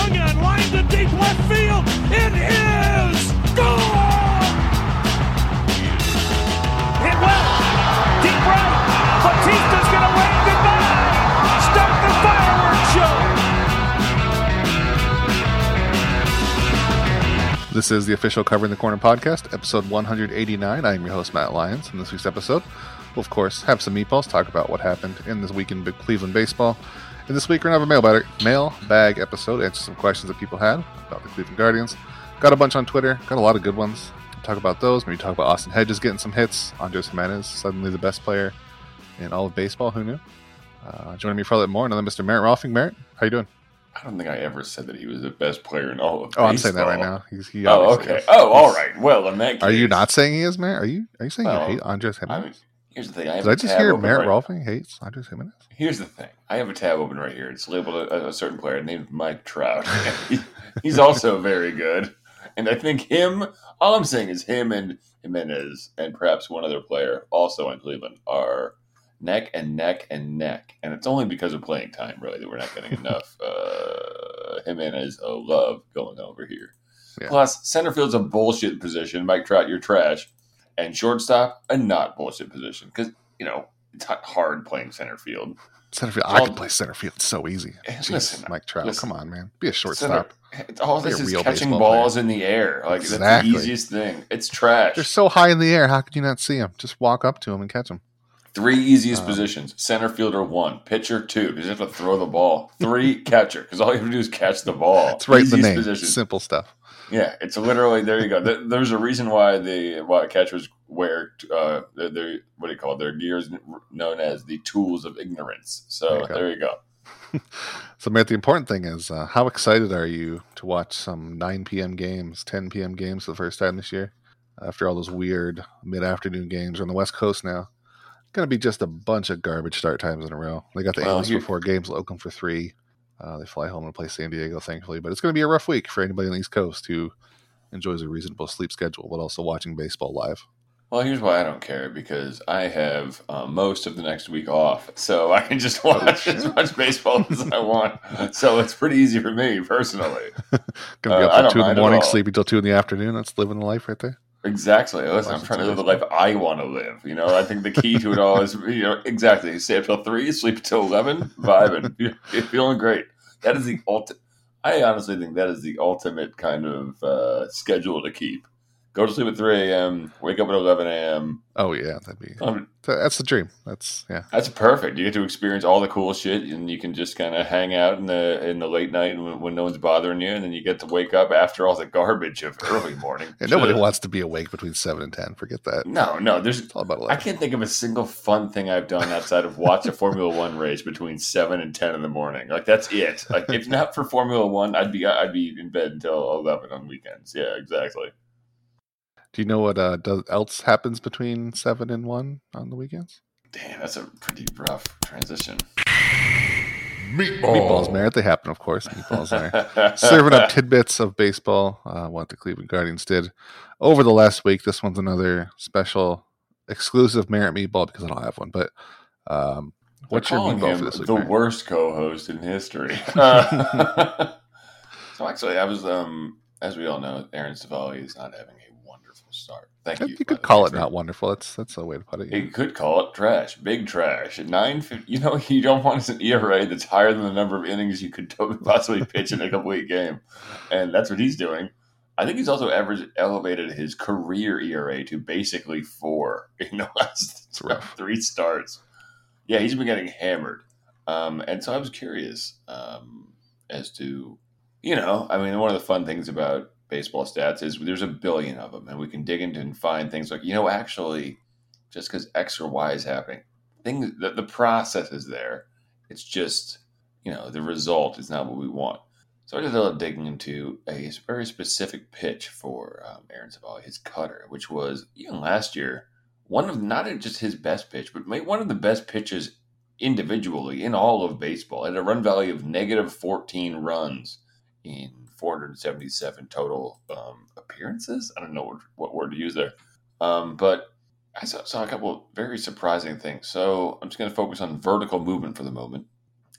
swung on, line to deep left field. It is gone. Hit well, deep right. Batista's gonna wave goodbye. Start the fireworks show. This is the official Covering the Corner podcast, episode 189. I am your host, Matt Lyons. In this week's episode, we'll, of course, have some meatballs, talk about what happened in this week in Cleveland baseball. And this week, we're going to have a mailbag, mailbag episode, answer some questions that people had about the Cleveland Guardians. Got a bunch on Twitter, got a lot of good ones. Talk about those. Maybe talk about Austin Hedges getting some hits. Andres Gimenez, suddenly the best player in all of baseball. Who knew? Uh, joining me for a little bit more, another Mr. Merritt Rolfing. Merritt, how you doing? I don't think I ever said that he was the best player in all of Oh, I'm saying that right now. He's, he Oh, okay. is. Oh, all right. Well, in that case, Are you not saying he is, Merritt? Are you? Are you saying Well, you hate Andres I Gimenez? mean, here's the thing. I I just hear Merritt right- Rolfing hates Andres Gimenez? Here's the thing. I have a tab open right here. It's labeled a, a certain player named Mike Trout. He- He's also very good. And I think him, all I'm saying is him and Gimenez and perhaps one other player also in Cleveland are neck and neck and neck. And it's only because of playing time, really, that we're not getting enough uh, Gimenez uh, love going over here. Yeah. Plus, center field's a bullshit position. Mike Trout, you're trash. And shortstop, a not bullshit position. Because, you know, it's hard playing center field. Center field. I can play center field. So easy. eh, Jeez, listen, Mike Trout. listen. come on, man. Be a Center- shortstop. It's all this is catching balls in the air. Like that's the easiest thing. It's trash. They're so high in the air. How could you not see them? Just walk up to them and catch them. Three easiest Um, positions: center fielder one, pitcher two, because you have to throw the ball. Three catcher, because all you have to do is catch the ball. It's right in the name. position. Simple stuff. Yeah, it's literally there. You go. There's a reason why the why catchers wear uh their, their what do you call it? Their gears known as the tools of ignorance. There So you go. there you go. So, Matt, the important thing is uh, how excited are you to watch some 9 p.m. games, 10 p.m. games for the first time this year? After all those weird mid afternoon games on the West Coast now. Going to be just a bunch of garbage start times in a row. They got the Well, Angels for four games, Oakland for three. Uh, they fly home and play San Diego, thankfully. But it's going to be a rough week for anybody on the East Coast who enjoys a reasonable sleep schedule, but also watching baseball live. Well, here's why I don't care because I have uh, most of the next week off, so I can just Oh, watch as much baseball as I want. So it's pretty easy for me personally. Going to be Uh, up till 2 in the morning, sleeping till 2 in the afternoon. That's living the life right there. Exactly. Listen, I'm trying to live the life I want to live. You know, I think the key to it all is you know exactly stay up till three, sleep until eleven, vibing, You're- you're feeling great. That is the ultimate. I honestly think that is the ultimate kind of uh, schedule to keep. Go to sleep at three a.m., wake up at eleven a.m. Oh, yeah. That'd be. Um, That's the dream. That's, yeah. That's perfect. You get to experience all the cool shit, and you can just kind of hang out in the in the late night when, when no one's bothering you, and then you get to wake up after all the garbage of early morning. And nobody wants to be awake between 7 and 10. Forget that. No, no. There's It's all about I can't think of a single fun thing I've done outside of watch a Formula One race between seven and ten in the morning. Like that's it. Like if not for Formula One, I'd be I'd be in bed until eleven on weekends. Yeah, exactly. Do you know what uh, does, else happens between 7 and 1 on the weekends? Damn, that's a pretty rough transition. Meatballs, Merritt. They happen, of course. Meatballs are serving up tidbits of baseball, uh, what the Cleveland Guardians did over the last week. This one's another special, exclusive Merritt meatball because I don't have one. But um, what's your meatball for this week? The Merritt? worst co-host in history. So actually, I was um as we all know, Aaron Civale is not having a wonderful start. Thank you. You could call it not wonderful. That's that's a way to put it. yeah. You could call it trash, big trash. At nine, you know, you don't want an ERA that's higher than the number of innings you could possibly pitch in a complete game, and that's what he's doing. I think he's also average elevated his career ERA to basically four in the last rough. three starts. Yeah, he's been getting hammered, um, and so I was curious um, as to, you know, I mean, one of the fun things about baseball stats is there's a billion of them, and we can dig into and find things like, you know, actually, just because X or Y is happening, things the, the process is there. It's just, you know, the result is not what we want. So I did a little digging into a very specific pitch for um, Aaron Civale, his cutter, which was even last year one of not just his best pitch, but one of the best pitches individually in all of baseball. At a run value of negative 14 runs in 477 total um, appearances. I don't know what, what word to use there, um, but I saw, saw a couple very surprising things. So I'm just going to focus on vertical movement for the moment.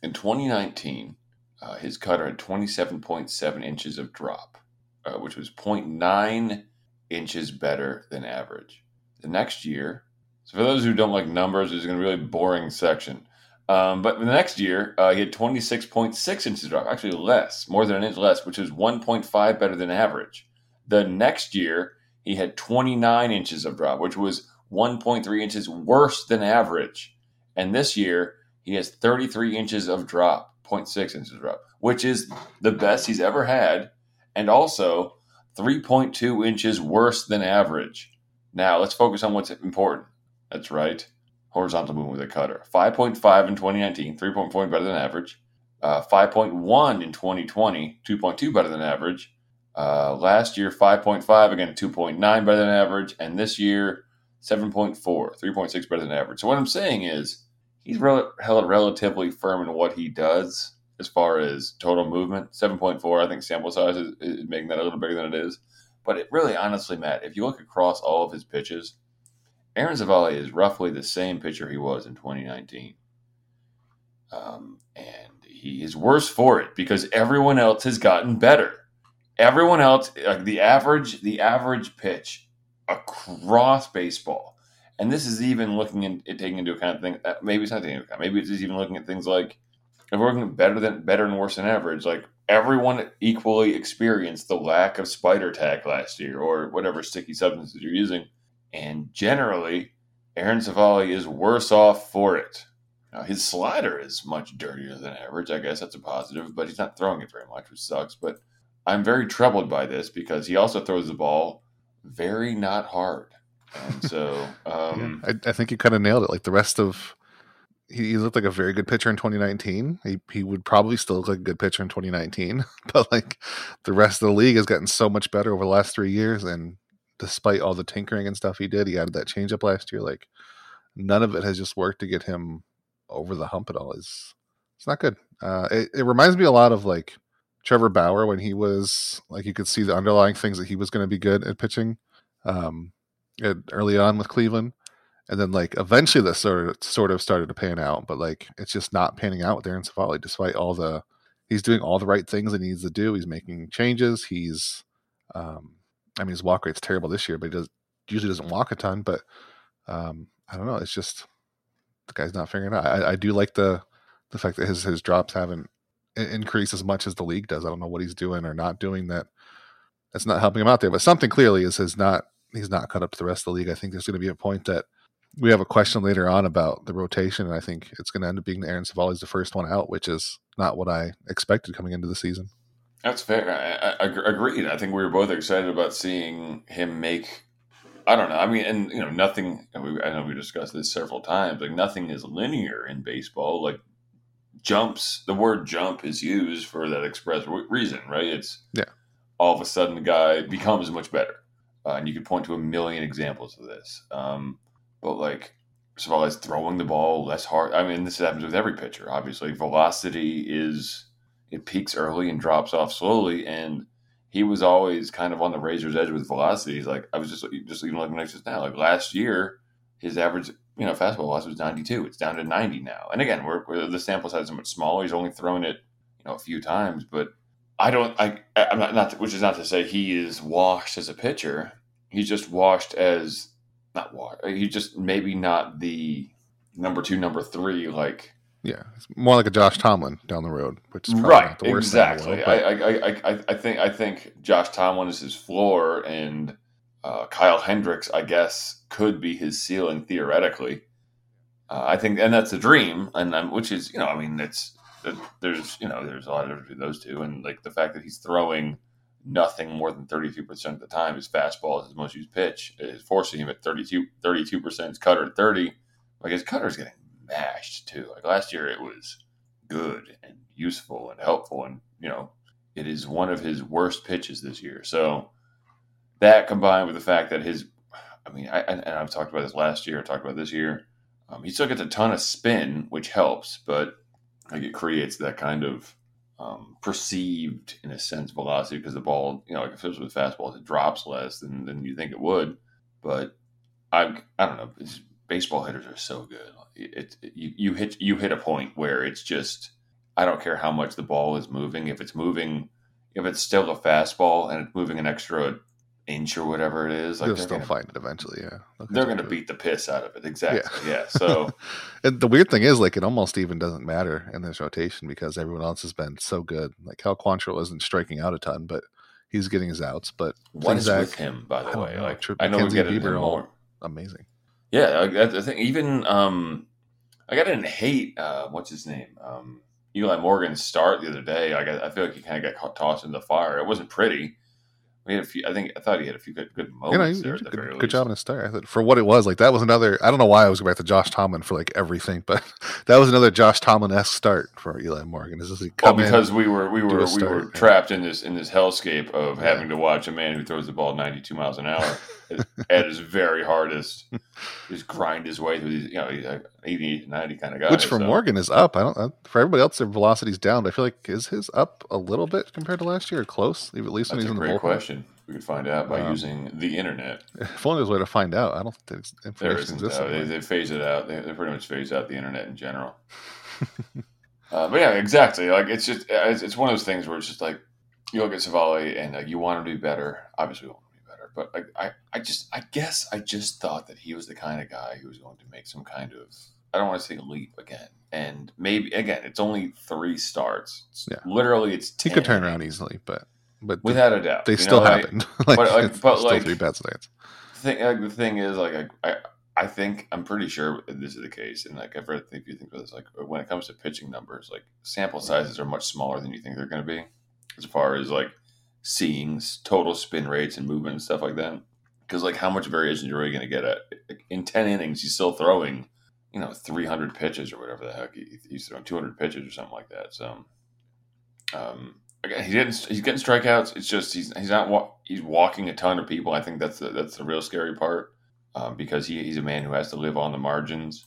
In 2019, uh, his cutter had 27.7 inches of drop, uh, which was 0.9 inches better than average. The next year, so for those who don't like numbers, it's going to be a really boring section. Um, but the next year, uh, he had 26.6 inches drop, actually less, more than an inch less, which is 1.5 better than average. The next year, he had 29 inches of drop, which was 1.3 inches worse than average. And this year, he has 33 inches of drop, 0.6 inches of drop, which is the best he's ever had, and also 3.2 inches worse than average. Now, let's focus on what's important. That's right horizontal movement with a cutter. 5.5 in 2019, 3.4 better than average. Uh, 5.1 in 2020, 2.2 better than average. Uh, last year, 5.5, again, 2.9 better than average. And this year, 7.4, 3.6 better than average. So what I'm saying is he's rel- held relatively firm in what he does as far as total movement. 7.4, I think sample size is, is making that a little bigger than it is. But it really, honestly, Matt, if you look across all of his pitches – Aaron Civale is roughly the same pitcher he was in 2019. Um, and he is worse for it because everyone else has gotten better. Everyone else, like the average, the average pitch across baseball, and this is even looking at taking into account things. Uh, maybe it's not taking into account. Maybe it's just even looking at things like if we're looking better than better and worse than average. Like everyone equally experienced the lack of spider tack last year, or whatever sticky substances you're using and generally, Aaron Civale is worse off for it. Now, his slider is much dirtier than average. I guess that's a positive, but he's not throwing it very much, which sucks. But I'm very troubled by this because he also throws the ball very not hard. And so um, yeah, I, I, think you kind of nailed it. Like the rest of, he, he, looked like a very good pitcher in 2019. He he would probably still look like a good pitcher in 2019, but like the rest of the league has gotten so much better over the last three years, and despite all the tinkering and stuff he did, he added that changeup last year. Like none of it has just worked to get him over the hump at all. Is it's not good. Uh, it, it reminds me a lot of like Trevor Bauer when he was like you could see the underlying things that he was going to be good at pitching um, at, early on with Cleveland, and then like eventually this sort of sort of started to pan out, but like it's just not panning out with Aaron Civale despite all the he's doing all the right things that he needs to do. He's making changes. He's um, I mean, his walk rate's terrible this year, but he does usually doesn't walk a ton. But um, I don't know. It's just the guy's not figuring out. I, I do like the the fact that his his drops haven't increased as much as the league does. I don't know what he's doing or not doing that. That's not helping him out there. But something clearly is his not he's not cut up to the rest of the league. I think there's going to be a point that we have a question later on about the rotation, and I think it's going to end up being Aaron Civale's the first one out, which is not what I expected coming into the season. That's fair. I, I, I, agreed. I think we were both excited about seeing him make. I don't know. I mean, and you know, nothing. I know we discussed this several times. Like nothing is linear in baseball. Like jumps, the word "jump" is used for that express reason, right? It's yeah. All of a sudden, the guy becomes much better, uh, and you could point to a million examples of this. Um, but like, as far as throwing the ball less hard, I mean, this happens with every pitcher. Obviously, velocity is it peaks early and drops off slowly. And he was always kind of on the razor's edge with velocities. Like I was just just even looking at just now. Like last year, his average you know fastball velocity was 92. It's down to 90 now. And again, we're, we're the sample size is much smaller. He's only thrown it you know a few times, but I don't. I I'm not not which is not to say he is washed as a pitcher. He's just washed as not washed. He's just maybe not the number two, number three like yeah, it's more like a Josh Tomlin down the road, which is right. exactly. World, I, I, I, I think I think Josh Tomlin is his floor, and uh, Kyle Hendricks, I guess, could be his ceiling theoretically. Uh, I think, and that's a dream, and um, which is you know, I mean, it's there's you know, there's a lot of difference between those two, and like the fact that he's throwing nothing more than 32% of the time his fastball is his most used pitch is forcing him at 32 32% his cutter at 30 like his cutter's getting mashed too. Like last year, it was good and useful and helpful, and you know, it is one of his worst pitches this year. So that combined with the fact that his, I mean, I, and I've talked about this last year, I talked about this year. Um, he still gets a ton of spin, which helps, but like it creates that kind of um, perceived, in a sense, velocity because the ball, you know, like if especially with fastballs, it drops less than, than you think it would. But I, I don't know. Baseball hitters are so good it, it, you, you hit you hit a point where it's just I don't care how much the ball is moving. If it's moving, if it's still a fastball and it's moving an extra inch or whatever it is, like They'll still gonna, find it eventually. Yeah, They'll they're going to beat the piss out of it. Exactly. Yeah. Yeah. So And the weird thing is, like, it almost even doesn't matter in this rotation because everyone else has been so good. Like, Cal Quantrill isn't striking out a ton, but he's getting his outs. But what is Zach, with him, by the way? know. Like I know we get Bieber more. amazing. Yeah, I, I think even um, like I didn't hate uh, what's his name, um, Eli Morgan's start the other day. Like I, I feel like he kind of got caught, tossed in the fire. It wasn't pretty. We had a few. I think I thought he had a few good good You know, moments there. At the did very good, good job in his start. I thought for what it was, like that was another. I don't know why I was going back to Josh Tomlin for like everything, but that was another Josh Tomlin esque start for Eli Morgan. Is this Well, in? because we were we were we were trapped in this in this hellscape of Yeah. having to watch a man who throws the ball ninety two miles an hour at- his very hardest, just grind his way through these. You know, he's like 80, 90 kind of guy. Which for so- Morgan is up. I don't. uh, For everybody else, their velocity's down. But I feel like is his up a little bit compared to last year, or close? At least when That's he's in the great bullpen. question. We could find out by Um, using the internet. If only there's a way to find out. I don't think there's There information isn't. exists. They, they phase it out. They, they pretty much phase out the internet in general. uh, but yeah, exactly. Like it's just it's, it's one of those things where it's just like you look at Civale and like, you want him to be better. Obviously, we want him to be better. But like, I I just I guess I just thought that he was the kind of guy who was going to make some kind of I don't want to say leap again. And maybe again, it's only three starts. It's, Yeah. literally, it's he could turn around easily, but but without a doubt. they still know, happened. like, but, like- but, still like- three bad starts. thing, like, the thing is, like, I, I, I think I'm pretty sure this is the case, and like, I've read if you think about this, like, when it comes to pitching numbers, like, sample sizes are much smaller than you think they're going to be, as far as like seeing total spin rates and movement and stuff like that. Because like, how much variation are you really going to get at in ten innings? He's still throwing, you know, 300 pitches or whatever the heck he, he's throwing 200 pitches or something like that. So, um, again, he didn't. He's getting strikeouts. It's just he's he's not he's walking a ton of people. I think that's the, that's the real scary part um, because he, he's a man who has to live on the margins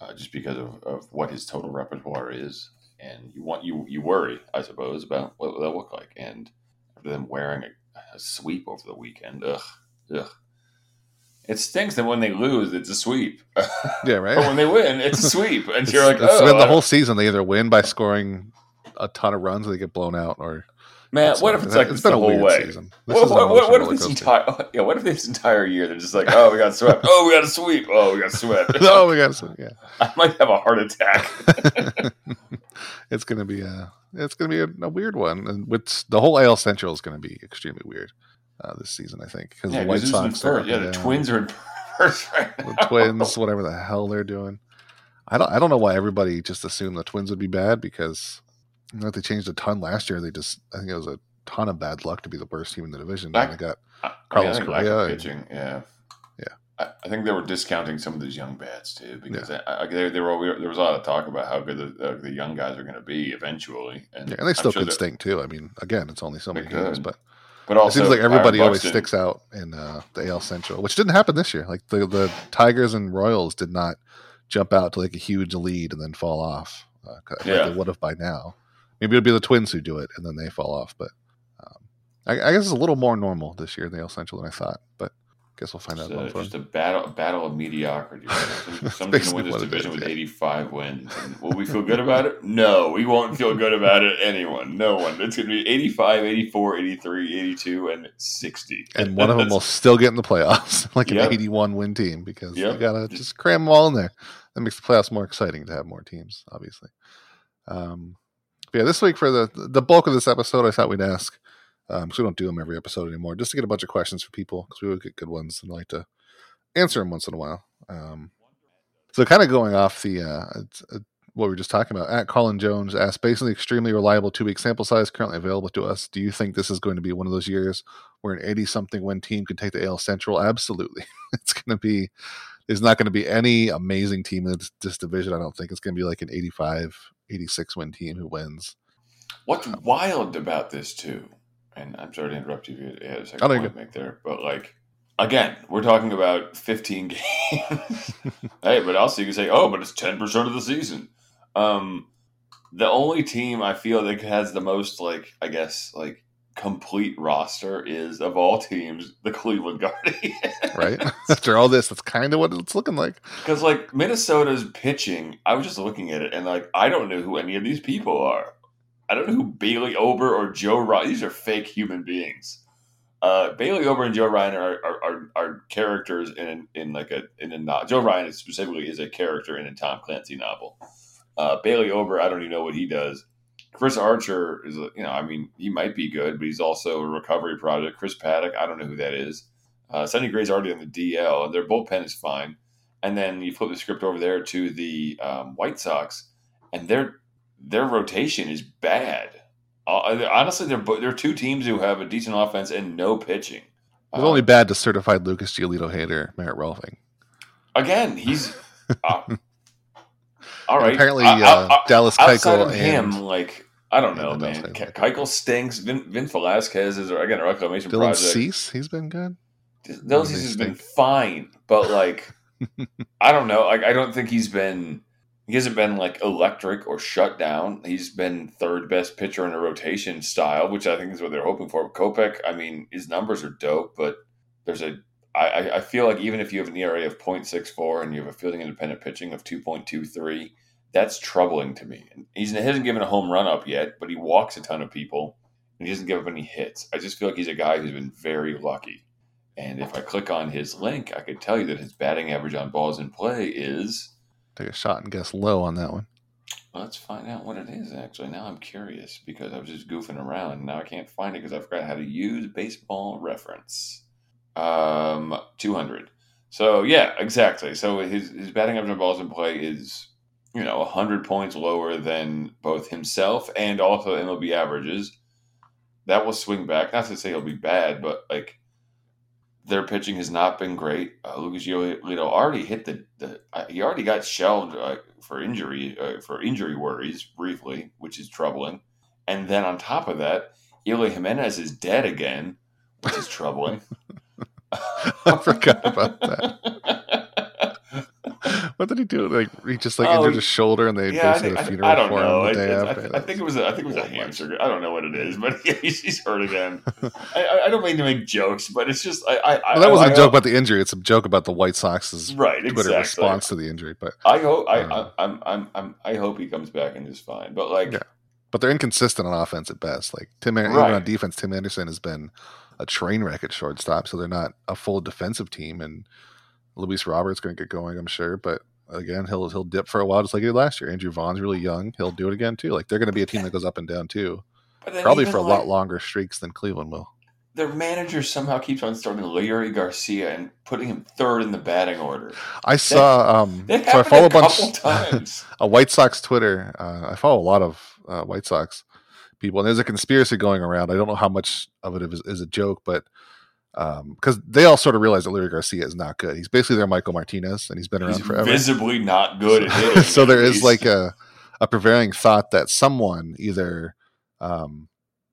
uh, just because of, of what his total repertoire is, and you want you you worry, I suppose, about what will that look like, and them wearing a, a sweep over the weekend, ugh, ugh. It stinks that when they lose, it's a sweep. Yeah, right. but when they win, it's a sweep, and It's, you're like, oh, the whole season. They either win by scoring a ton of runs, or they get blown out, or man. What if it's like it's been the a whole way? season. This What, what, what, what if this entire yeah? What if this entire year they're just like, oh, we got swept. Oh, we got a sweep. Oh, we got swept. oh, we got some, yeah. I might have a heart attack. it's gonna be a it's gonna be a, a weird one, and with the whole AL Central is gonna be extremely weird uh, this season. I think because yeah, the White 'cause who's in Sox, are Yeah, the. Twins are in first right the. Twins, whatever the hell they're doing. I don't I don't know why everybody just assumed the Twins would be bad because you know, they changed a ton last year. They just I think it was a ton of bad luck to be the worst team in the division. Back- and they got I- Carlos I think lack of Correa and- pitching. Yeah, Yeah. I, I think they were discounting some of those young bats too because I, I, they, they were there was a lot of talk about how good the, uh, the young guys are going to be eventually, and, yeah, and they still sure could stink too. I mean, again, it's only so many games, but But it seems like everybody always sticks out in uh, the AL Central, which didn't happen this year. Like the the Tigers and Royals did not jump out to like a huge lead and then fall off. Uh, 'cause I think Yeah. they would have by now. Maybe it'll be the Twins who do it and then they fall off. But um, I, I guess it's a little more normal this year in the AL Central than I thought. But I guess we'll find out. a, just a battle, battle of mediocrity. Right? Some, someone's going to win this division is, with yeah. 85 wins. And will we feel good about it? No, we won't feel good about it. Anyone, no one. It's going to be 85, 84, 83, 82, and 60. and one of them will still get in the playoffs, like an 81 win team, because you Yep. gotta just cram them all in there. That makes the playoffs more exciting to have more teams, obviously. Um, but yeah, this week for the the bulk of this episode, I thought we'd ask because we don't do them every episode anymore, just to get a bunch of questions for people because we would get good ones and like to answer them once in a while. Um, so kind of going off the uh, uh, what we were just talking about, at Colin Jones asked, based on the extremely reliable two week sample size currently available to us, do you think this is going to be one of those years where an 80 something win team could take the AL Central? Absolutely. it's going to be, there's not going to be any amazing team in this division. I don't think it's going to be like an 85, 86 win team who wins. What's wild about this too, and I'm sorry to interrupt you. if You had a second point to make there, but like again, we're talking about 15 games. hey, but also you can say, oh, but it's 10 percent of the season. Um, the only team I feel that has the most like I guess like complete roster is of all teams the Cleveland Guardians. right? After all this, that's kind of what it's looking like. Because like Minnesota's pitching, I was just looking at it and like I don't know who any of these people are. I don't know who Bailey Ober or Joe Ryan. These are fake human beings. Uh, Bailey Ober and Joe Ryan are, are, are, are characters in in like a in a novel. Joe Ryan specifically is a character in a Tom Clancy novel. Uh, Bailey Ober, I don't even know what he does. Chris Archer is, you know, I mean, he might be good, but he's also a recovery project. Chris Paddack, I don't know who that is. Uh, Sonny Gray's already on the DL, and their bullpen is fine. And then you flip the script over there to the um, White Sox, and their their rotation is bad. Uh, honestly, they're they're two teams who have a decent offense and no pitching. It's uh, only bad to certified Lucas Giolito hater Merritt Rolfing. Again, he's uh, all right. apparently, uh, Dallas Keuchel of him, like I don't know, man. Ke- Keuchel stinks. Vin, Vin Velasquez is again a reclamation Dylan project. Cease, he's been good. Dylan Cease has been fine, but like I don't know. Like I don't think he's been. He hasn't been like electric or shut down. He's been third best pitcher in a rotation style, which I think is what they're hoping for. Kopech, I mean, his numbers are dope, but there's a. I, I feel like even if you have an ERA of 0.64 and you have a fielding independent pitching of 2.23, that's troubling to me. And he's, he hasn't given a home run up yet, but he walks a ton of people and he doesn't give up any hits. I just feel like he's a guy who's been very lucky. And if I click on his link, I could tell you that his batting average on balls in play is. Take a shot and guess low on that one. Let's find out what it is, actually. Now I'm curious because I was just goofing around. Now I can't find it because I forgot how to use baseball reference. Um, 200. So, yeah, exactly. So his, his batting average on balls in play is you know, 100 points lower than both himself and also MLB averages. That will swing back. Not to say he'll be bad, but like their pitching has not been great. Uh, Lucas Giolito already hit the, the uh, he already got shelved uh, for injury uh, for injury worries briefly, which is troubling. And then on top of that, Eloy Jimenez is dead again, which is troubling. I forgot about that. what did he do? Like he just like oh, injured his shoulder, and they yeah, basically think, a funeral I, I don't for know. him the day I, after. I, I, think it was a, I think it was a hamstring. I don't know what it is, but he's, he's hurt again. I, I, don't mean to make jokes, but it's just I. I well, that wasn't a joke about the injury. It's a joke about the White Sox's right, Twitter exactly. response to the injury. But I hope I, uh, I I'm, I'm I'm I hope he comes back and is fine. But like, yeah. but they're inconsistent on offense at best. Like Tim, right. even on defense, Tim Anderson has been a train wreck at shortstop, so they're not a full defensive team and. Luis Roberts going to get going, I'm sure, but again, he'll he'll dip for a while, just like he did last year. Andrew Vaughn's really young; he'll do it again too. Like they're going to be a team that goes up and down too, probably for a like, lot longer streaks than Cleveland will. Their manager somehow keeps on starting Leury Garcia and putting him third in the batting order. I that, saw. Um, so I follow a, bunch times. a White Sox Twitter. Uh, I follow a lot of uh, White Sox people, and there's a conspiracy going around. I don't know how much of it is, is a joke, but because um, they all sort of realize that Leury Garcia is not good. He's basically their Michael Martinez, and he's been around he's forever. Visibly not good. Hitting, so there is like a a prevailing thought that someone, either um,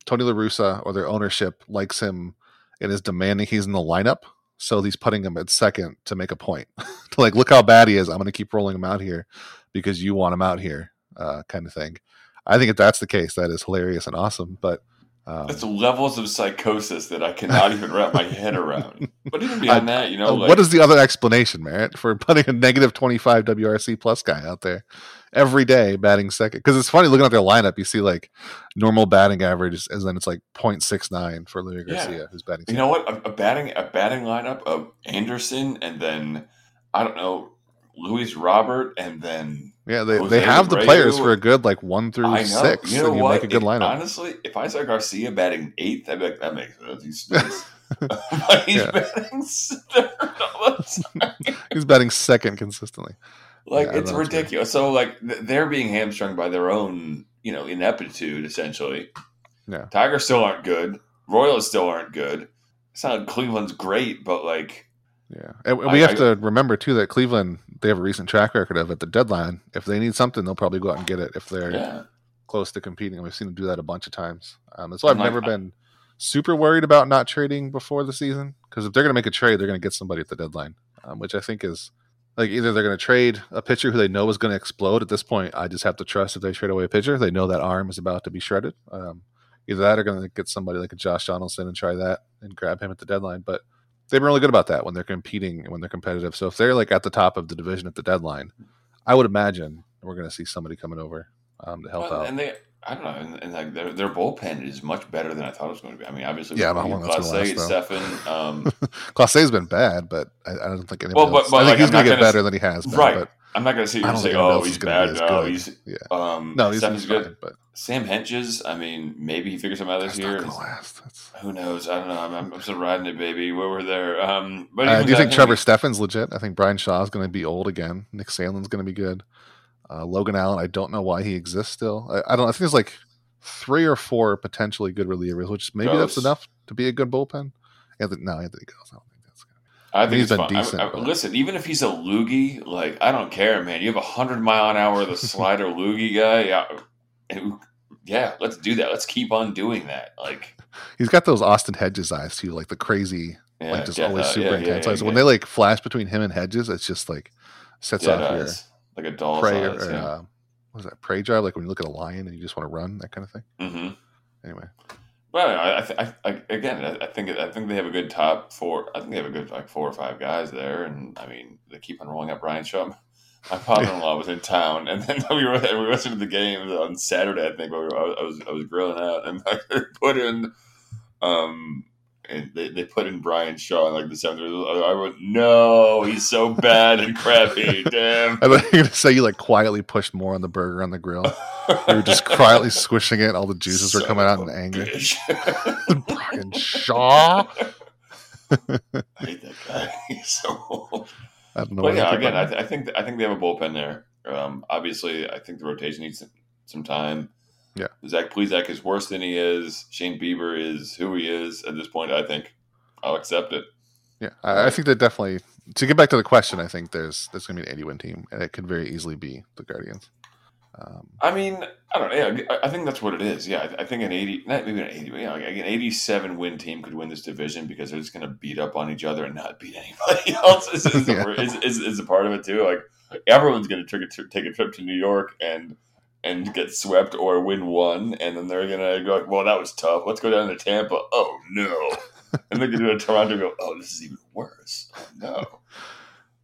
Tony La Russa or their ownership, likes him and is demanding he's in the lineup. So he's putting him at second to make a point. to like, look how bad he is. I'm going to keep rolling him out here because you want him out here, uh, kind of thing. I think if that's the case, that is hilarious and awesome. But um, It's levels of psychosis that I cannot even wrap my head around. But even beyond I, that, you know, uh, like, what is the other explanation, Merritt, for putting a negative twenty five WRC plus guy out there every day batting second? Because it's funny looking at their lineup, you see like normal batting average, and then it's like 0.69 for Leury Garcia, who's batting. Second. You know what? A, a batting a batting lineup of Anderson, and then I don't know Luis Robert, and then yeah, they, they have the players for a good like one through six. You know you what? Make a good if, lineup. Honestly, if I saw Garcia batting eighth, I'd be like, that makes sense. He's, but he's batting third all the time. he's batting second consistently. Like yeah, it's ridiculous. So like they're being hamstrung by their own, you know, ineptitude essentially. Yeah. Tigers still aren't good. Royals still aren't good. It's not like Cleveland's great, but like yeah, and we I, have I, to remember too that Cleveland they have a recent track record of at the deadline. If they need something, they'll probably go out and get it if they're yeah. close to competing. And we've seen them do that a bunch of times. Um, so I've never been super worried about not trading before the season because if they're going to make a trade, they're going to get somebody at the deadline, um, which I think is like either they're going to trade a pitcher who they know is going to explode. At this point, I just have to trust if they trade away a pitcher, they know that arm is about to be shredded. Um, Either that or going to get somebody like a Josh Donaldson and try that and grab him at the deadline. But they've been really good about that when they're competing when they're competitive. So if they're like at the top of the division at the deadline, I would imagine we're going to see somebody coming over um, to help Well, out. and they, I don't know, and, and like their, their bullpen is much better than I thought it was going to be. I mean, obviously, Yeah, I don't know how long that's gonna last, Stephan, um, Clase's been bad, but I, I don't think anybody Well, but- but, I think like, he's going to get better s- than he has been. right. But I'm not going to sit I here and don't say, think "Oh, he's bad." No, good. he's yeah, um, no, he's, good. fine, but Sam Hentges, I mean, maybe he figures something out this year. not going to last. That's, Who knows? I don't know. I'm, I'm, still riding it, baby. Where we're there. Um, but uh, do you think Trevor Stephan's legit? I think Bryan Shaw's going to be old again. Nick Sandlin's going to be good. Uh, Logan Allen, I don't know why he exists still. I, I don't. I think there's like three or four potentially good relievers, which maybe that's enough to be a good bullpen. Anthony, no, Anthony Gose. I think that's. Gonna I think He's it's been fine. I- decent, I- listen, even if he's a loogie, like I don't care, man. You have a hundred mile an hour the slider loogie guy. Yeah, yeah, let's do that. Let's keep on doing that. Like, He's got those Austin Hedges eyes too, like the crazy, yeah, like just always super Yeah, intense yeah, eyes. When they like flash between him and Hedges, it's just like sets Dead off your like a doll's prey eyes. or, yeah. uh, what was that prey drive? Like when you look at a lion and you just want to run, that kind of thing. hmm Anyway, Well, I, I, again, I, think I think they have a good top four. I think they have a good like four or five guys there, and I mean they keep on rolling out Bryan Shaw. My father-in-law was in town, and then we were we were to the game on Saturday. I think I was I was grilling out, and I put in um. And they, they put in Bryan Shaw in like the seventh. I went, no, he's so bad and crappy. Damn. I thought you were gonna say you like quietly pushed more on the burger on the grill. You were just quietly squishing it. All the juices were coming out in anger. Bryan Shaw. I hate that guy. He's so old. I don't know. But yeah, again, I, th- I think I think they have a bullpen there. Um, obviously, I think the rotation needs some time. Yeah. Zach Plesac is worse than he is. Shane Bieber is who he is at this point. I think I'll accept it. yeah, I, I think that definitely. To get back to the question, I think there's there's gonna be an 80 win team, and it could very easily be the Guardians. Um, I mean, I don't know. Yeah, I, I think that's what it is. Yeah, I, I think an eighty, not maybe an eighty, but yeah, like an eighty-seven win team could win this division because they're just going to beat up on each other and not beat anybody else. Is, is, Yeah. the, is, is, is a part of it too. Like everyone's going to take a trip to New York and and get swept or win one, and then they're to go, well, that was tough. Let's go down to Tampa. Oh no, and they're to go to Toronto. Go, oh, this is even worse. Oh no.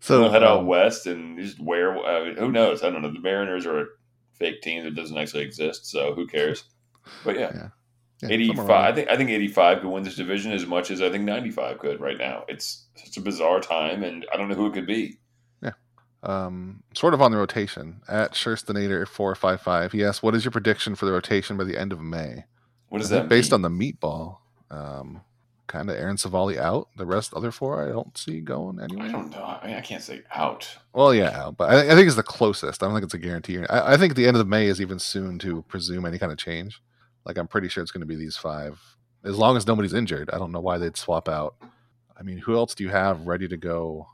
So head out um, west and just wear. I mean, who knows? I don't know. The Mariners are a fake team that doesn't actually exist, so who cares? But yeah, Yeah. yeah, eighty-five. I think I think eighty-five could win this division as much as I think ninety-five could right now. It's such a bizarre time, and I don't know who it could be. Um, sort of on the rotation at Sherstinator four five five. He asked, "What is your prediction for the rotation by the end of May?" What does I that based mean? on the meatball? Um, kind of Aaron Civale out. The rest other four I don't see going anywhere. I don't know. I mean, I can't say out. Well, yeah, out, but I, I think it's the closest. I don't think it's a guarantee. I, I think the end of May is even soon to presume any kind of change. Like I'm pretty sure it's going to be these five, as long as nobody's injured. I don't know why they'd swap out. I mean, who else do you have ready to go?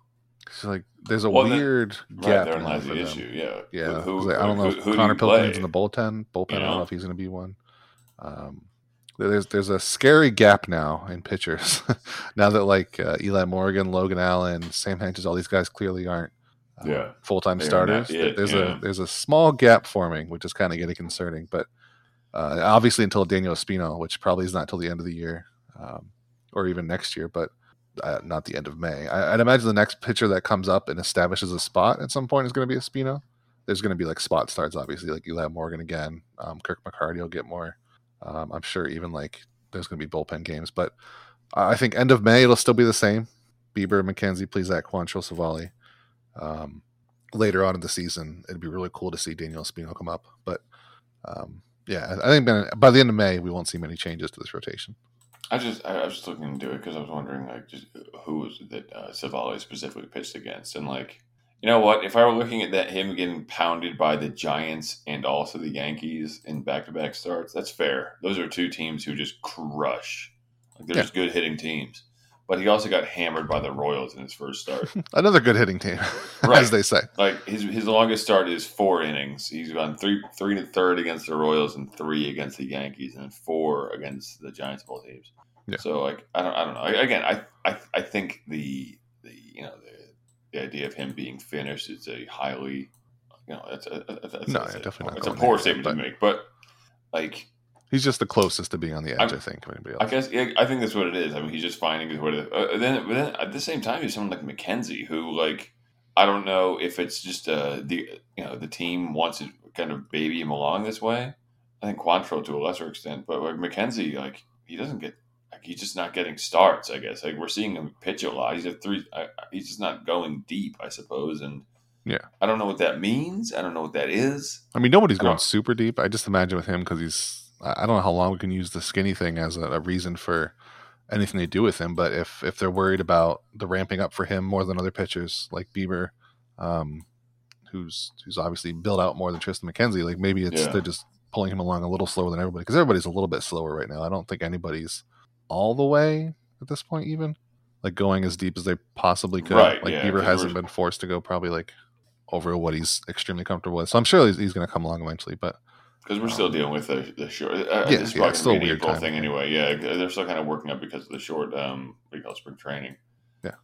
'Cause, like, there's a Well, weird Right, gap thereknow now lies the them. issue. Yeah, Yeah, Who, 'cause I don't know who- if who Konnor? Pilkington's in the bullpen. Bullpen. You I don't know? know if he's going to be one. Um, there's there's a scary gap now in pitchers. now that like uh, Eli Morgan, Logan Allen, Sam Hentges, all these guys clearly aren't uh, Yeah. full time starters. it, there's yeah. a there's a small gap forming, which is kind of getting concerning. But uh, obviously until Daniel Espino, which probably is not till the end of the year, um, or even next year, but uh, not the end of May. I, I'd imagine the next pitcher that comes up and establishes a spot at some point is going to be Espino. There's going to be like spot starts, obviously, like Eli Morgan again. Um, Kirk McCarty will get more. Um, I'm sure even like there's going to be bullpen games, but I think end of May it'll still be the same. Bieber, McKenzie, Plesac, Quantrill, Civale. Um, later on in the season, it'd be really cool to see Daniel Espino come up. But um, yeah, I think by the end of May we won't see many changes to this rotation. I just I, I was just looking into it because I was wondering like just who was it that uh, Civale specifically pitched against, and like you know what, if I were looking at that him getting pounded by the Giants and also the Yankees in back to back starts, that's fair. Those are two teams who just crush. Like they're Yeah. just good hitting teams. But he also got hammered by the Royals in his first start. Another good hitting team, Right. as they say. like his his longest start is four innings. He's gone three three to third against the Royals and three against the Yankees and four against the Giants all teams. Yeah. So like I don't I don't know. Again, I I, I think the the you know the the idea of him being finished is a highly you know it's a, it's a, No, it's yeah, a, definitely not it's a poor there, statement but- to make, but like He's just the closest to being on the edge, I, I- think. Anybody I guess yeah, I think that's what it is. I mean, he's just finding his way to. Uh, then, but then at the same time, he's someone like McKenzie, who like I don't know if it's just uh, the you know the team wants to kind of baby him along this way. I think Quantrill to a lesser extent, but like McKenzie, like he doesn't get. Like, he's just not getting starts. I guess like we're seeing him pitch a lot. He's at three. I, I- he's just not going deep, I suppose. And Yeah. I don't know what that means. I don't know what that is. I mean, nobody's I going super deep. I just imagine with him because he's. I don't know how long we can use the skinny thing as a, a reason for anything they do with him. But if if they're worried about the ramping up for him more than other pitchers like Bieber, um, who's who's obviously built out more than Triston McKenzie, like maybe it's Yeah. they're just pulling him along a little slower than everybody because everybody's a little bit slower right now. I don't think anybody's all the way at this point, even like going as deep as they possibly could. Right, like yeah, Bieber hasn't been forced to go probably like over what he's extremely comfortable with. So I'm sure he's, he's going to come along eventually. But Because we're still dealing with the, the short. Uh, Um, Yeah, this yeah, it's still a weird time, thing yeah. anyway. Yeah, they're still kind of working up because of the short, um, call spring training. Yeah.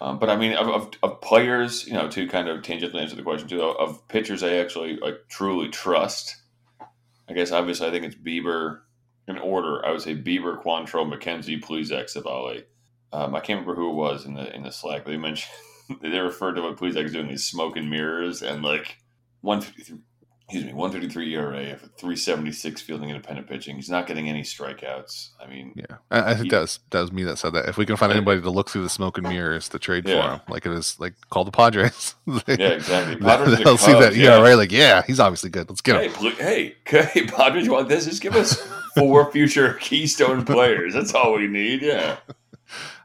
Um, but I mean, of, of, of players, you know, to kind of tangentially answer the question too, of pitchers I actually like truly trust. I guess obviously I think it's Bieber in order. I would say Bieber, Quantrill, McKenzie, Plesac, Civale. Um, I can't remember who it was in the in the Slack. They mentioned they referred to what Plesac's doing these smoke and mirrors and like one fifty three. Excuse me, one thirty three ERA for three seventy six fielding independent pitching. He's not getting any strikeouts. I mean, yeah, I, I think He- that was, that was me that said that. If we can find Yeah. anybody to look through the smoke and mirrors to trade for him, like it is like call the Padres. yeah, exactly. Padres They'll see that yeah. ERA, like yeah, he's obviously good. Let's get him. Hey, hey, hey, Padres, you want this? Just give us four future Keystone players. That's all we need. Yeah.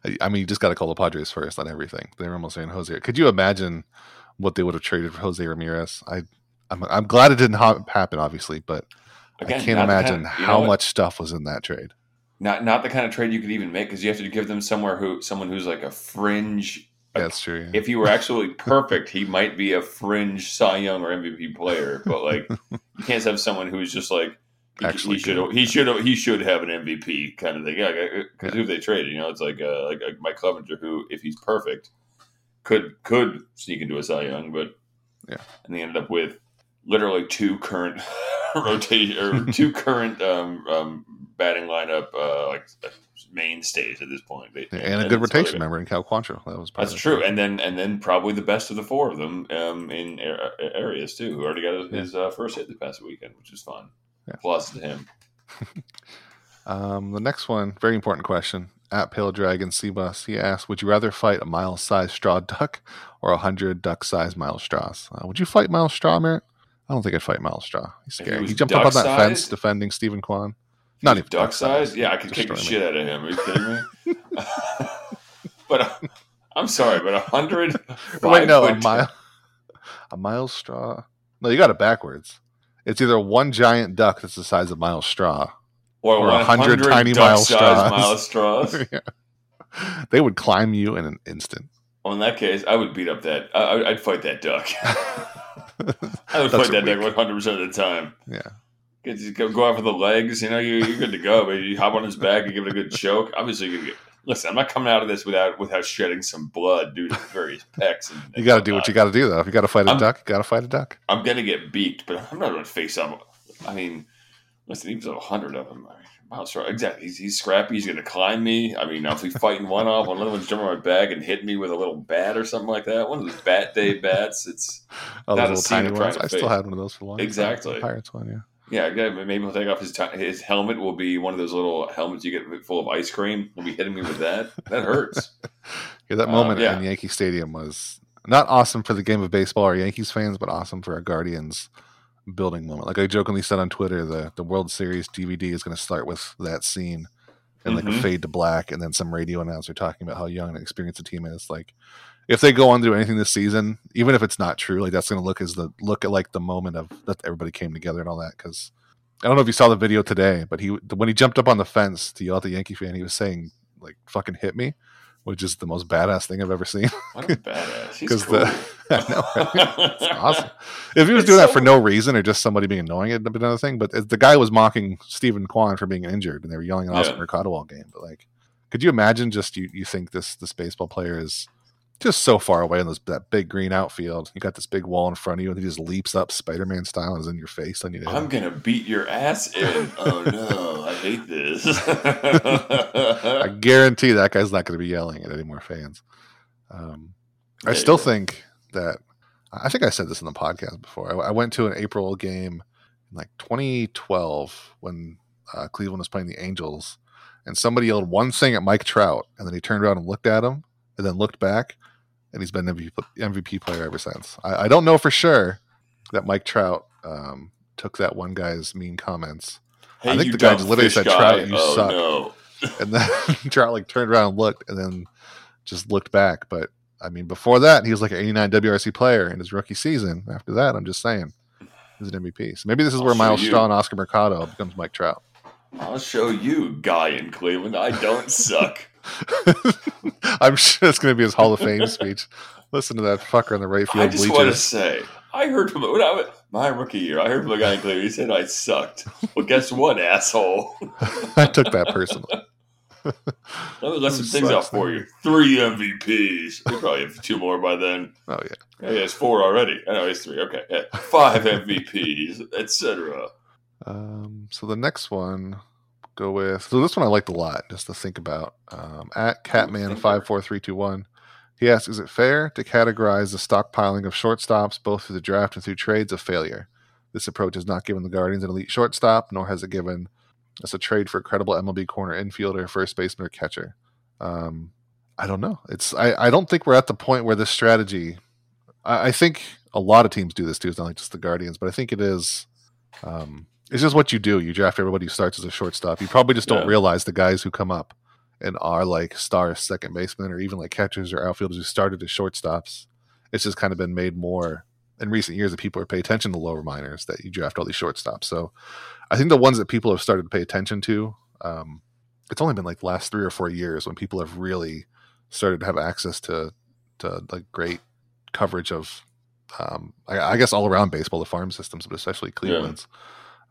I, I mean, you just got to call the Padres first on everything. They're almost saying Jose. Could you imagine what they would have traded for Jose Ramirez? I, I'm, I'm glad it didn't ha- happen, obviously, but Again, I can't the kind imagine of- how what? much stuff was in that trade. Not not the kind of trade you could even make because you have to give them somewhere who someone who's like a fringe. That's true. yeah. If he were actually perfect, he might be a fringe Cy Young or MVP player. But like, you can't have someone who's just like he, Actually he should he should he should have an MVP kind of thing. Yeah, because Yeah. who they traded, you know, it's like uh, like, like Mike Clevinger, who if he's perfect, could could sneak into a Cy Young, but Yeah. and they ended up with literally two current rotation or two current um, um, batting lineup uh, like mainstays at this point. They, Yeah, and a good rotation member in Cal Quantrill. That was That's true, and then and then probably the best of the four of them um, in areas too, who already got his uh, first hit this past weekend, which is fun. Yeah. Applause to him. Um, the next one, very important question. At Pale Dragon Seabus, he asked, "Would you rather fight a mile-sized straw duck or a hundred duck-sized Myles Straws? Uh, would you fight Myles Straw, Merritt? I don't think I'd fight Myles Straw. He's If he scary. He jumped up on that fence defending Steven Kwan. Not even duck size. Yeah, I could kick the me. shit out of him. Are you kidding me? but uh, I'm sorry, but a hundred. Wait, no, a mile, a Myles Straw. No, you got it backwards. It's either one giant duck that's the size of Myles Straw, or, or a hundred tiny Myles Straws. Myles straws. Yeah. They would climb you in an instant. Well, in that case, I would beat up that. I- I'd fight that duck. I would are that duck 100 percent of the time. Yeah. Just go, go out for the legs. You know, you, you're good to go. But you hop on his back and give it a good choke. Obviously, you get, listen. I'm not coming out of this without without shedding some blood due to various pecs. And, You got to do what you got to do, though. If you got to fight a I'm- duck, you got to fight a duck. I'm gonna get beaked, but I'm not gonna face up. I mean, listen, he was a hundred of them. I mean, Myles Straw, exactly. He's, he's scrappy. He's gonna climb me. I mean, now if he's fighting one off, one of them jumping on my back and hit me with a little bat or something like that. One of those bat day bats. It's Oh, Not a tiny ones. I still had one of those for a long. time. Exactly. Pirates one, yeah. yeah. Maybe he'll take off his ti his helmet. Will be one of those little helmets you get full of ice cream. He'll be hitting me with that. That hurts. Yeah, that Uh, moment yeah. in Yankee Stadium was not awesome for the game of baseball or Yankees fans, but awesome for our Guardians building moment. Like I jokingly said on Twitter, the, the World Series DVD is going to start with that scene and like Mhm. a fade to black, and then some radio announcer talking about how young and experienced the team is. Like, if they go on to do anything this season, even if it's not true, like that's going to look as the look at like the moment of that everybody came together and all that. Because I don't know if you saw the video today, but he when he jumped up on the fence to yell at the Yankee fan, he was saying like "fucking hit me," which is the most badass thing I've ever seen. What a badass. Because cool. the I know, right? it's awesome. If he was It's doing that for no reason or just somebody being annoying, it'd be another thing. But the guy was mocking Steven Kwan for being injured, and they were yelling at Oscar Yeah. Mercado all game. But like, could you imagine? Just you, you think this this baseball player is just so far away in this that big green outfield. You got this big wall in front of you, and he just leaps up Spider Man style and is in your face. To hit I'm gonna beat your ass in. Oh no. I hate this. I guarantee that guy's not going to be yelling at any more fans. Um, I still think that I think I said this in the podcast before. I, I went to an April game in like 2012 when uh, Cleveland was playing the Angels, and somebody yelled one thing at Mike Trout, and then he turned around and looked at him, and then looked back, and he's been MVP, MVP player ever since. I, I don't know for sure that Mike Trout um, took that one guy's mean comments, Hey, I think the guy just literally said, guy. "Trout, you oh, suck." No. and then Trout like turned around and looked, and then just looked back. But I mean, before that, he was like an 89 WRC player in his rookie season. After that, I'm just saying, he's an MVP. So maybe this is I'll where Myles you. Straw and Oscar Mercado becomes Mike Trout. I'll show you, guy in Cleveland. I don't suck. I'm sure it's going to be his Hall of Fame speech. Listen to that fucker in the right field I just want to say, I heard from when I was my rookie year. I heard from a guy in Cleveland. He said I sucked. Well, guess what, asshole? I took that personally. Let me let some things out for you. Three MVPs. We probably have two more by then. Oh yeah. Yeah, he has four already. I know he's three. Okay, yeah. five MVPs, etc. Um, so the next one, go with. So this one I liked a lot, just to think about. Um, at Catman five four three two one, he asks, "Is it fair to categorize the stockpiling of shortstops both through the draft and through trades a failure? This approach has not given the Guardians an elite shortstop, nor has it given us a trade for a credible MLB corner infielder, first baseman, or catcher." Um, I don't know. It's I, I don't think we're at the point where this strategy. I, I think a lot of teams do this too. It's not like just the Guardians, but I think it is. Um, it's just what you do. You draft everybody who starts as a shortstop. You probably just don't Yeah. realize the guys who come up and are like star second basemen or even like catchers or outfielders who started as shortstops. It's just kind of been made more in recent years that people are paying attention to lower minors that you draft all these shortstops. So I think the ones that people have started to pay attention to, um, it's only been like the last three or four years when people have really started to have access to to like great coverage of um, I, I guess all around baseball, the farm systems, but especially Cleveland's,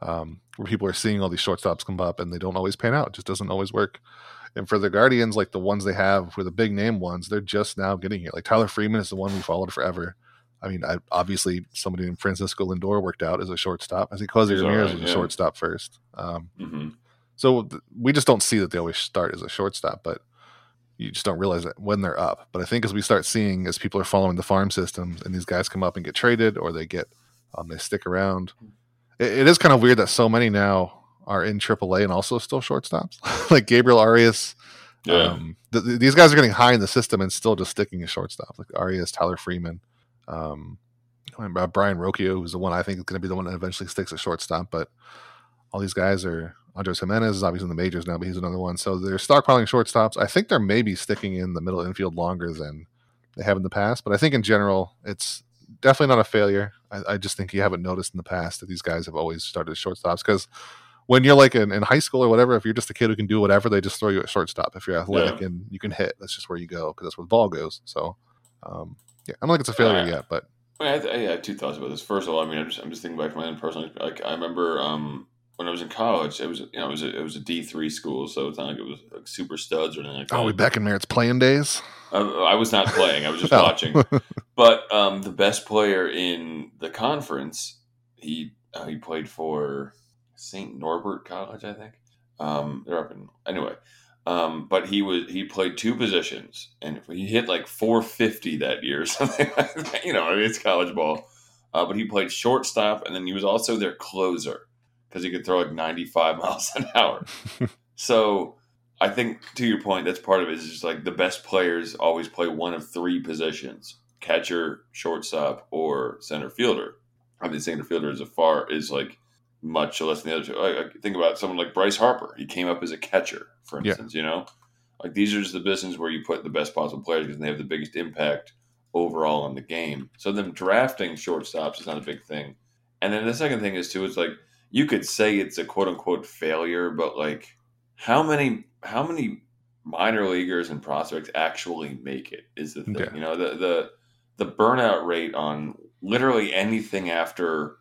um, where people are seeing all these shortstops come up and they don't always pan out. It just doesn't always work. And for the Guardians, like the ones they have, for the big name ones, they're just now getting here. Like Tyler Freeman is the one we followed forever. I mean, I, obviously somebody named Francisco Lindor worked out as a shortstop. I think Jose He's Ramirez alright, was a shortstop first. Um, hmm so th- we just don't see that they always start as a shortstop, but you just don't realize it when they're up. But I think as we start seeing, as people are following the farm systems and these guys come up and get traded or they get, um, they stick around. It, it is kind of weird that so many now are in AAA and also still shortstops, like Gabriel Arias. Yeah. Um, th- th- these guys are getting high in the system and still just sticking as shortstop, like Arias, Tyler Freeman. Um, remember Brayan Rocchio, who's the one I think is going to be the one that eventually sticks at shortstop, but all these guys are Andres Gimenez is obviously in the majors now, but he's another one. So they're stockpiling shortstops. I think they're maybe sticking in the middle infield longer than they have in the past, but I think in general it's definitely not a failure. I, I just think you haven't noticed in the past that these guys have always started as shortstops because when you're like in, in high school or whatever, if you're just a kid who can do whatever, they just throw you at shortstop. If you're athletic Yeah. and you can hit, that's just where you go because that's where the ball goes. So, um, yeah, I don't think it's a failure yet, but I, mean, I, I have two thoughts about this. First of all, I mean, I'm just, I'm just thinking back to my own personal. Like, I remember um, when I was in college, it was you know it was a, it was a D three school, so it's not like it was like super studs or anything like that. oh, we back in Merritt's playing days. I, I was not playing; I was just Oh. watching. But um, the best player in the conference, he uh, he played for Saint Norbert College, I think. Um, they're up in anyway. Um, but he was he played two positions, and he hit like 450 that year. or Something, like that. you know, I mean, it's college ball. Uh, but he played shortstop, and then he was also their closer because he could throw like 95 miles an hour. so I think to your point, that's part of it. Is just like the best players always play one of three positions: catcher, shortstop, or center fielder. I mean, center fielder is a far is like much less than the other two. I, I think about someone like Bryce Harper. He came up as a catcher, for Yeah. instance. You know, like these are just the positions where you put the best possible players because they have the biggest impact overall on the game. So them drafting shortstops is not a big thing. And then the second thing is too, it's like you could say it's a quote unquote failure, but like how many how many minor leaguers and prospects actually make it is the thing. Yeah. You know, the the the burnout rate on literally anything after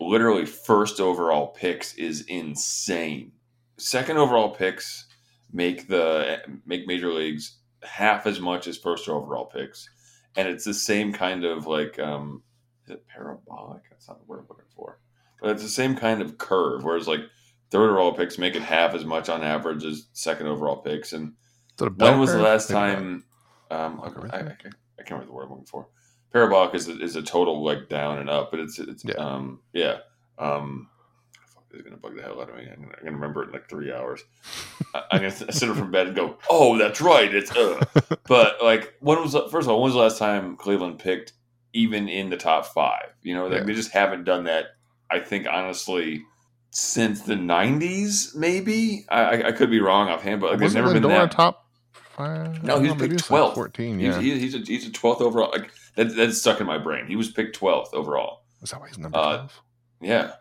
literally first overall picks is insane. Second overall picks make the make major leagues half as much as first overall picks. And it's the same kind of like um is it parabolic? That's not the word I'm looking for. But it's the same kind of curve, whereas like third overall picks make it half as much on average as second overall picks. And Is when was the last time? Um, I, I, I can't remember the word I'm looking for. Parabolic is a, is a total like down and up, but it's it's Yeah. um yeah um. It's gonna bug the hell out of me. I'm gonna, I'm gonna remember it in like three hours. I, I'm gonna sit up from bed and go, "Oh, that's right." It's uh. but like, when was first of all, when was the last time Cleveland picked even in the top five? You know, like, Yeah. they just haven't done that. I think honestly, since the '90s, maybe I, I, I could be wrong offhand, but like, there's Wasn't never been Lindor that. top five? No, he was picked it's 12th. 14, He's, yeah. he, he's a he's a twelfth overall. Like that, that's stuck in my brain. He was picked twelfth overall. Is that why he's number uh, 12? Yeah.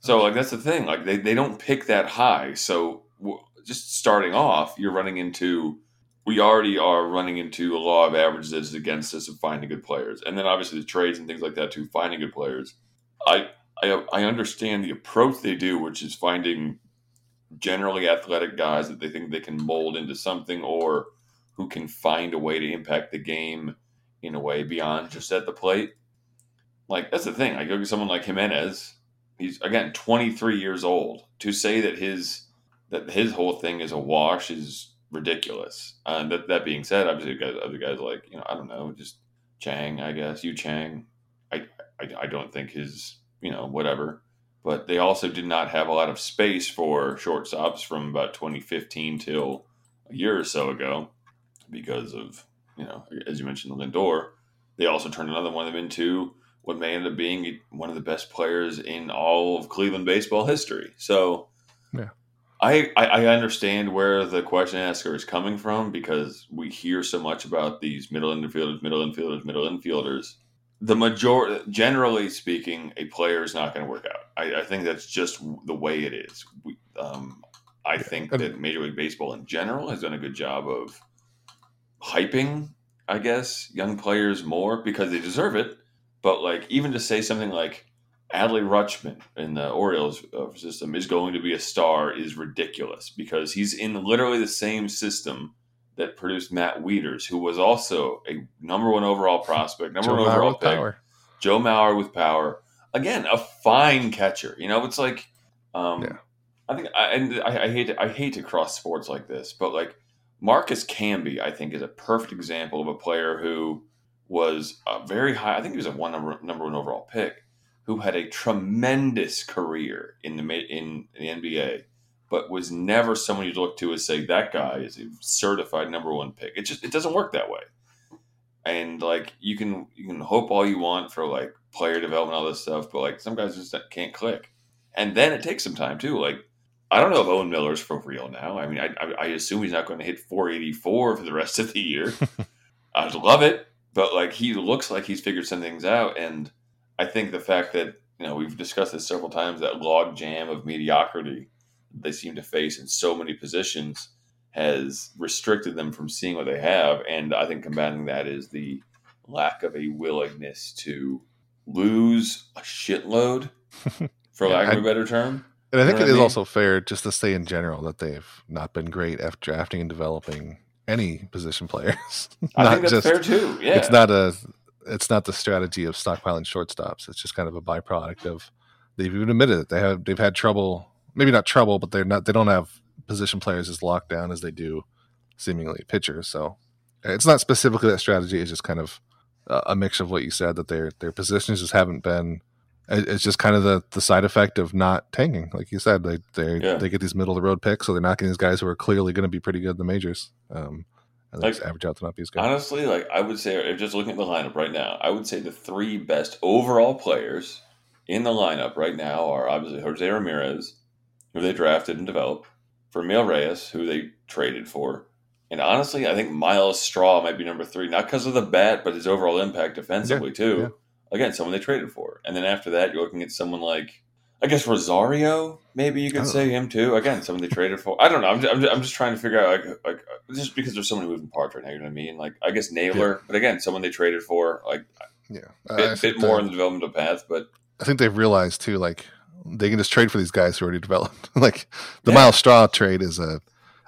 So like that's the thing. Like they, they don't pick that high. So w- just starting off, you're running into. We already are running into a law of averages that's against us of finding good players, and then obviously the trades and things like that too. Finding good players, I I, I understand the approach they do, which is finding generally athletic guys that they think they can mold into something, or who can find a way to impact the game in a way beyond just at the plate. Like that's the thing. I go to someone like Gimenez. He's again 23 years old. To say that his that his whole thing is a wash is ridiculous. Uh, that that being said, obviously guys, other guys like you know I don't know, just Chang, I guess Yu Chang. I, I I don't think his you know whatever. But they also did not have a lot of space for shortstops from about 2015 till a year or so ago because of you know as you mentioned Lindor. They also turned another one of them into what may end up being one of the best players in all of Cleveland baseball history. So, Yeah. I, I I understand where the question asker is coming from because we hear so much about these middle infielders, middle infielders, middle infielders. The major, generally speaking, a player is not going to work out. I, I think that's just the way it is. We, um, I think that Major League Baseball in general has done a good job of hyping, I guess, young players more because they deserve it. But like even to say something like Adley Rutschman in the Orioles uh, system is going to be a star is ridiculous because he's in literally the same system that produced Matt Wieters, who was also a number one overall prospect, number Joe one Mauer overall pick. power. Joe Mauer with power. Again, a fine catcher. You know, it's like, um, Yeah. I think, I, and I, I hate to, I hate to cross sports like this, but like Marcus Camby, I think is a perfect example of a player who was a very high. I think he was a one number number one overall pick, who had a tremendous career in the in the NBA, but was never someone you'd look to as say that guy is a certified number one pick. It just it doesn't work that way. And like you can you can hope all you want for like player development all this stuff but like some guys just can't click. And then it takes some time too. Like i don't know if owen miller's for real now. I mean i, I, I assume he's not going to hit 484 for the rest of the year. I'd love it but like he looks like he's figured some things out. And i think the fact that you know we've discussed this several times that log jam of mediocrity they seem to face in so many positions has restricted them from seeing what they have. And I think combating that is the lack of a willingness to lose a shitload, for Yeah, lack of I- a better term. And I think know it what I is also fair just to say in general that they've not been great at drafting and developing any position players. I think that's just fair too. Yeah. it's not a it's not the strategy of stockpiling shortstops. It's just kind of a byproduct of they've even admitted it. They have they've had trouble maybe not trouble, but they're not they don't have position players as locked down as they do seemingly pitchers. So it's not specifically that strategy, it's just kind of a a mix of what you said that their their positions just haven't been it's just kind of the, the side effect of not tanking, like you said. They they Yeah. they get these middle of the road picks, so they're not getting these guys who are clearly going to be pretty good in the majors, um, and Like, average out to not be as good. Honestly, like I would say, if just looking at the lineup right now, I would say the three best overall players in the lineup right now are obviously Jose Ramirez, who they drafted and developed, Franmil Reyes, who they traded for, and honestly, I think Myles Straw might be number three, not because of the bat, but his overall impact defensively too. yeah. Again, someone they traded for, and then after that, you're looking at someone like. I guess Rosario, maybe you could Oh. say him too. Again, someone they traded for. I don't know. I'm just, I'm just, I'm just trying to figure out like like just because there's so many moving parts right now. You know what I mean? Like I guess Naylor, but again, someone they traded for like yeah, a bit, bit more in the developmental path. But I think they've realized too, like they can just trade for these guys who already developed. like the Yeah. Myles Straw trade is a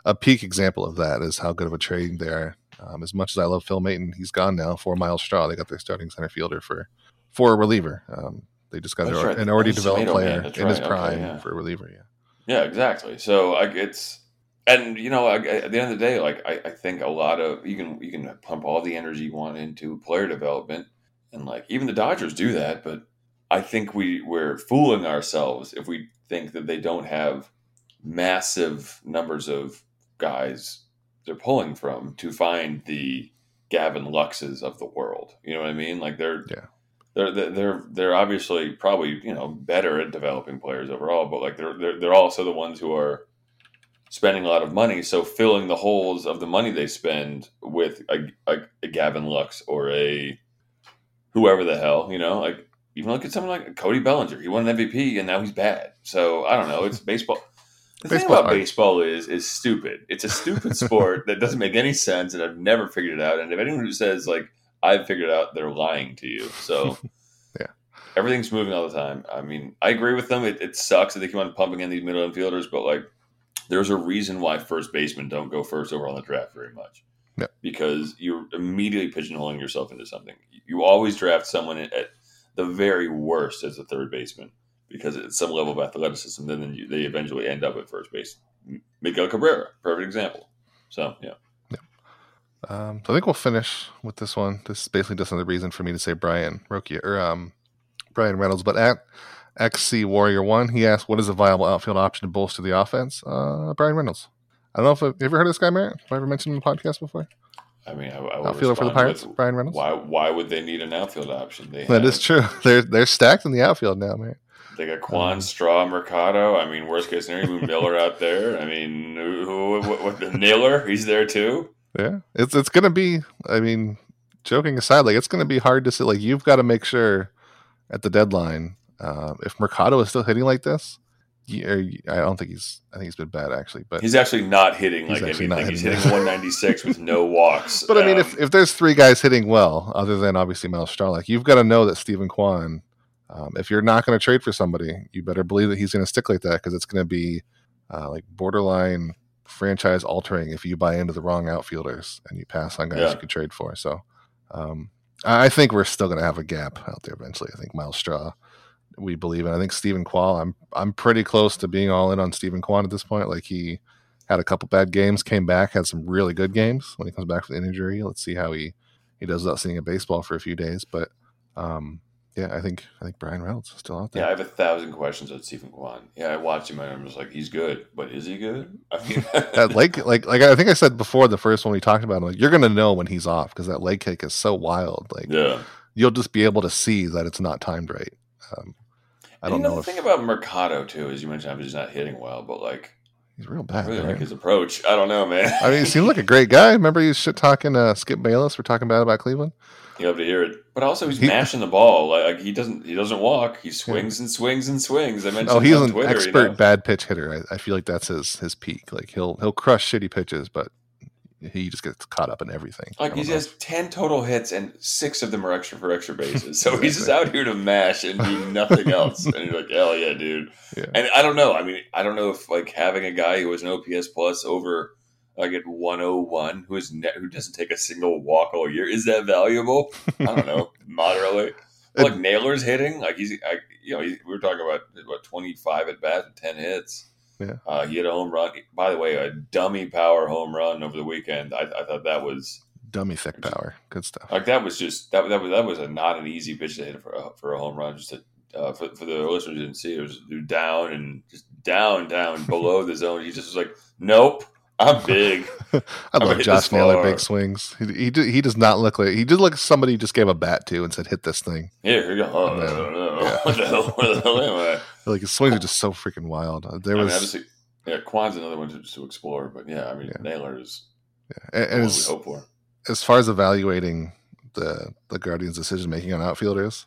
a peak example of that. Is how good of a trade they are. Um, as much as I love Phil Maton, he's gone now. For Myles Straw, they got their starting center fielder for for a reliever. Um, they just got their, right. an already That's developed player That's in his right. Okay, prime yeah. for a reliever. Yeah, Yeah, exactly. So like it's and you know like, at the end of the day, like I, I think a lot of you can you can pump all the energy you want into player development, and like even the Dodgers do that, but I think we we're fooling ourselves if we think that they don't have massive numbers of guys they're pulling from to find the Gavin Luxes of the world. You know what I mean? Like they're Yeah. They're, they're they're obviously probably you know better at developing players overall, but like they're they're, they're also the ones who are spending a lot of money. So filling the holes of the money they spend with a, a, a Gavin Lux or a whoever the hell you know like even look at someone like Cody Bellinger. He won an MVP and now he's bad. So I don't know. It's baseball. The thing about hard. baseball is is stupid. It's a stupid sport that doesn't make any sense, and I've never figured it out. And if anyone who says like I've figured it out, they're lying to you. So Yeah. everything's moving all the time. I mean, I agree with them. It, it sucks that they keep on pumping in these middle infielders, but like there's a reason why first basemen don't go first over on the draft very much. Yeah. Because you're immediately pigeonholing yourself into something. You always draft someone at the very worst as a third baseman because it's some level of athleticism. Then you, they eventually end up at first base. Miguel Cabrera, perfect example. So yeah, Um, so I think we'll finish with this one. This is basically just another reason for me to say Brayan Rocchio or um, Bryan Reynolds. But at XC Warrior One, he asked, "What is a viable outfield option to bolster the offense?" Uh, Bryan Reynolds. I don't know if you ever heard of this guy, Merritt. Have I ever mentioned him in the podcast before? I mean, I, I Outfielder for the Pirates, with, Bryan Reynolds. Why? Why would they need an outfield option? They That have, is true. They're they're stacked in the outfield now, man. They got Kwan Um, Straw Mercado. I mean, worst case scenario, move Miller out there. I mean, who, what, what, the Naylor? He's there too. Yeah, it's it's gonna be. I mean, joking aside, like it's gonna be hard to say. Like you've got to make sure at the deadline um, if Mercado is still hitting like this. You, I don't think he's. I think he's been bad actually. But He's actually not hitting He's like actually anything. not He's hitting. hitting 196 with no walks. but I mean, Um, if if there's three guys hitting well, other than obviously Myles Straw, like you've got to know that Steven Kwan. Um, if you're not going to trade for somebody, you better believe that he's going to stick like that because it's going to be uh, like borderline franchise altering if you buy into the wrong outfielders and you pass on guys Yeah. you could trade for. So um, I I think we're still going to have a gap out there eventually. I think Myles Straw, we believe, and I think Steven Kwan. I'm I'm pretty close to being all in on Steven Kwan at this point. Like he had a couple bad games, came back, had some really good games when he comes back from the injury. Let's see how he he does without seeing a baseball for a few days. But um, yeah, I think I think Bryan Reynolds is still out there. yeah, I have a thousand questions on Steven Kwan. Yeah, I watched him and I'm just like, he's good, but is he good? I mean, That leg, like like I think I said before, the first one we talked about, like you're gonna know when he's off because that leg kick is so wild. Like yeah. you'll just be able to see that it's not timed right. Um, I don't you know, know the if thing about Mercado too, as you mentioned, I'm not hitting well, but like, he's real bad. I really like his approach. I don't know, man. I mean, he seems like a great guy. Remember, he was shit talking uh, Skip Bayless. We're talking bad about Cleveland. You love to hear it, but also he's He- mashing the ball. Like, like, he doesn't, he doesn't walk. He swings and swings and swings. I mentioned Oh, he's an Twitter, expert You know? bad pitch hitter. I, I feel like that's his his peak. Like he'll he'll crush shitty pitches, but he just gets caught up in everything. Like he has ten total hits and six of them are extra for extra bases. So he's just out here to mash and do nothing else. And you're like, hell yeah, dude. Yeah. And I don't know. I mean, I don't know if like having a guy who has an OPS plus over like at 101 who is net, who doesn't take a single walk all year is that valuable? I don't know, moderately. But, like Naylor's hitting, like he's, I, you know, he, we were talking about what 25 at bats and 10 hits. Yeah. uh, he had a home run. By the way, a dummy power home run over the weekend. I, I thought that was dummy thick power. Good stuff. like that was just that that was that was a not an easy pitch to hit for a, for a home run. Just to, uh, for for the listeners who didn't see, it was down and just down down below the zone. He just was like, "Nope, I'm big." I I'm love Josh Naylor big swings. He he, do- he does not look like he did look like somebody just gave a bat to and said hit this thing. Here, here you go. And yeah. What the hell? What the hell am I? Like his swings are just so freaking wild. Uh, There I mean, was obviously, yeah, Kwan's another one to, to explore, but yeah, I mean, Yeah. Naylor is and, and we as, hope for. as far as evaluating the the Guardians' decision making on outfielders,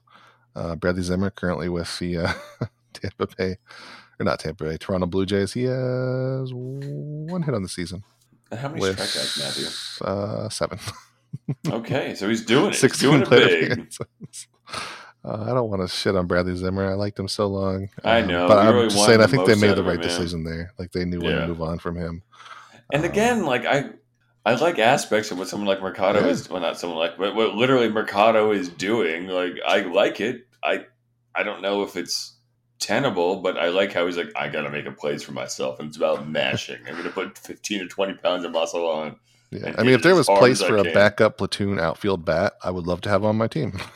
uh, Bradley Zimmer currently with the uh, Tampa Bay or not Tampa Bay Toronto Blue Jays. He has one hit on the season And how many with strikeouts, Matthew? uh, seven. Okay, so he's doing it. He's 16 doing it big. appearances. Uh, I don't want to shit on Bradley Zimmer. I liked him so long. I Um, know, but I'm really just saying I think they made the right him, decision there. Like they knew when to move on from him. And Um, again, like I, I like aspects of what someone like Mercado Yeah. is. Well, not someone like, but what literally Mercado is doing. Like I like it. I, I don't know if it's tenable, but I like how he's like, I got to make a place for myself, and it's about mashing. I'm going to put 15 or 20 pounds of muscle on. Yeah, I mean, if there was place for a can. backup platoon outfield bat, I would love to have on my team.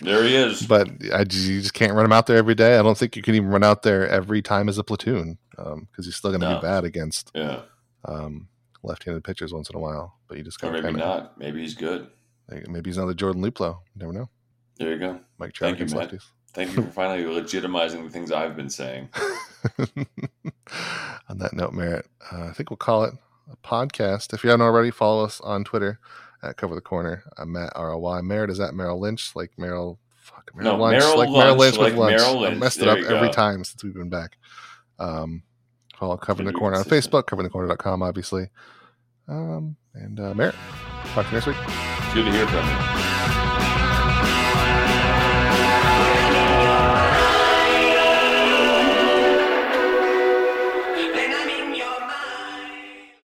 There he is. but I, you just can't run him out there every day. I don't think you can even run out there every time as a platoon because he's still going to No. be bad against yeah, um, left-handed pitchers once in a while. But you just or got to maybe kind of not. Maybe he's good. maybe he's another Jordan Luplow. You never know. There you go. Mike Trout Thank you. Thank you for finally legitimizing the things I've been saying. on that note, Merritt, uh, I think we'll call it a podcast. If you haven't already, follow us on Twitter at Cover the Corner. I'm Matt R-O-Y. Merritt is at Merrill Lynch, like Merrill. Fuck, Merrill No, Lynch, Merrill like Merrill Lynch with like lunch. Merrill I Lynch. messed it up every go. time since we've been back. Um, follow Cover the Corner on. Facebook, coverthecorner.com, obviously. Um, and uh, Merritt, talk to you next week. Good to hear from you.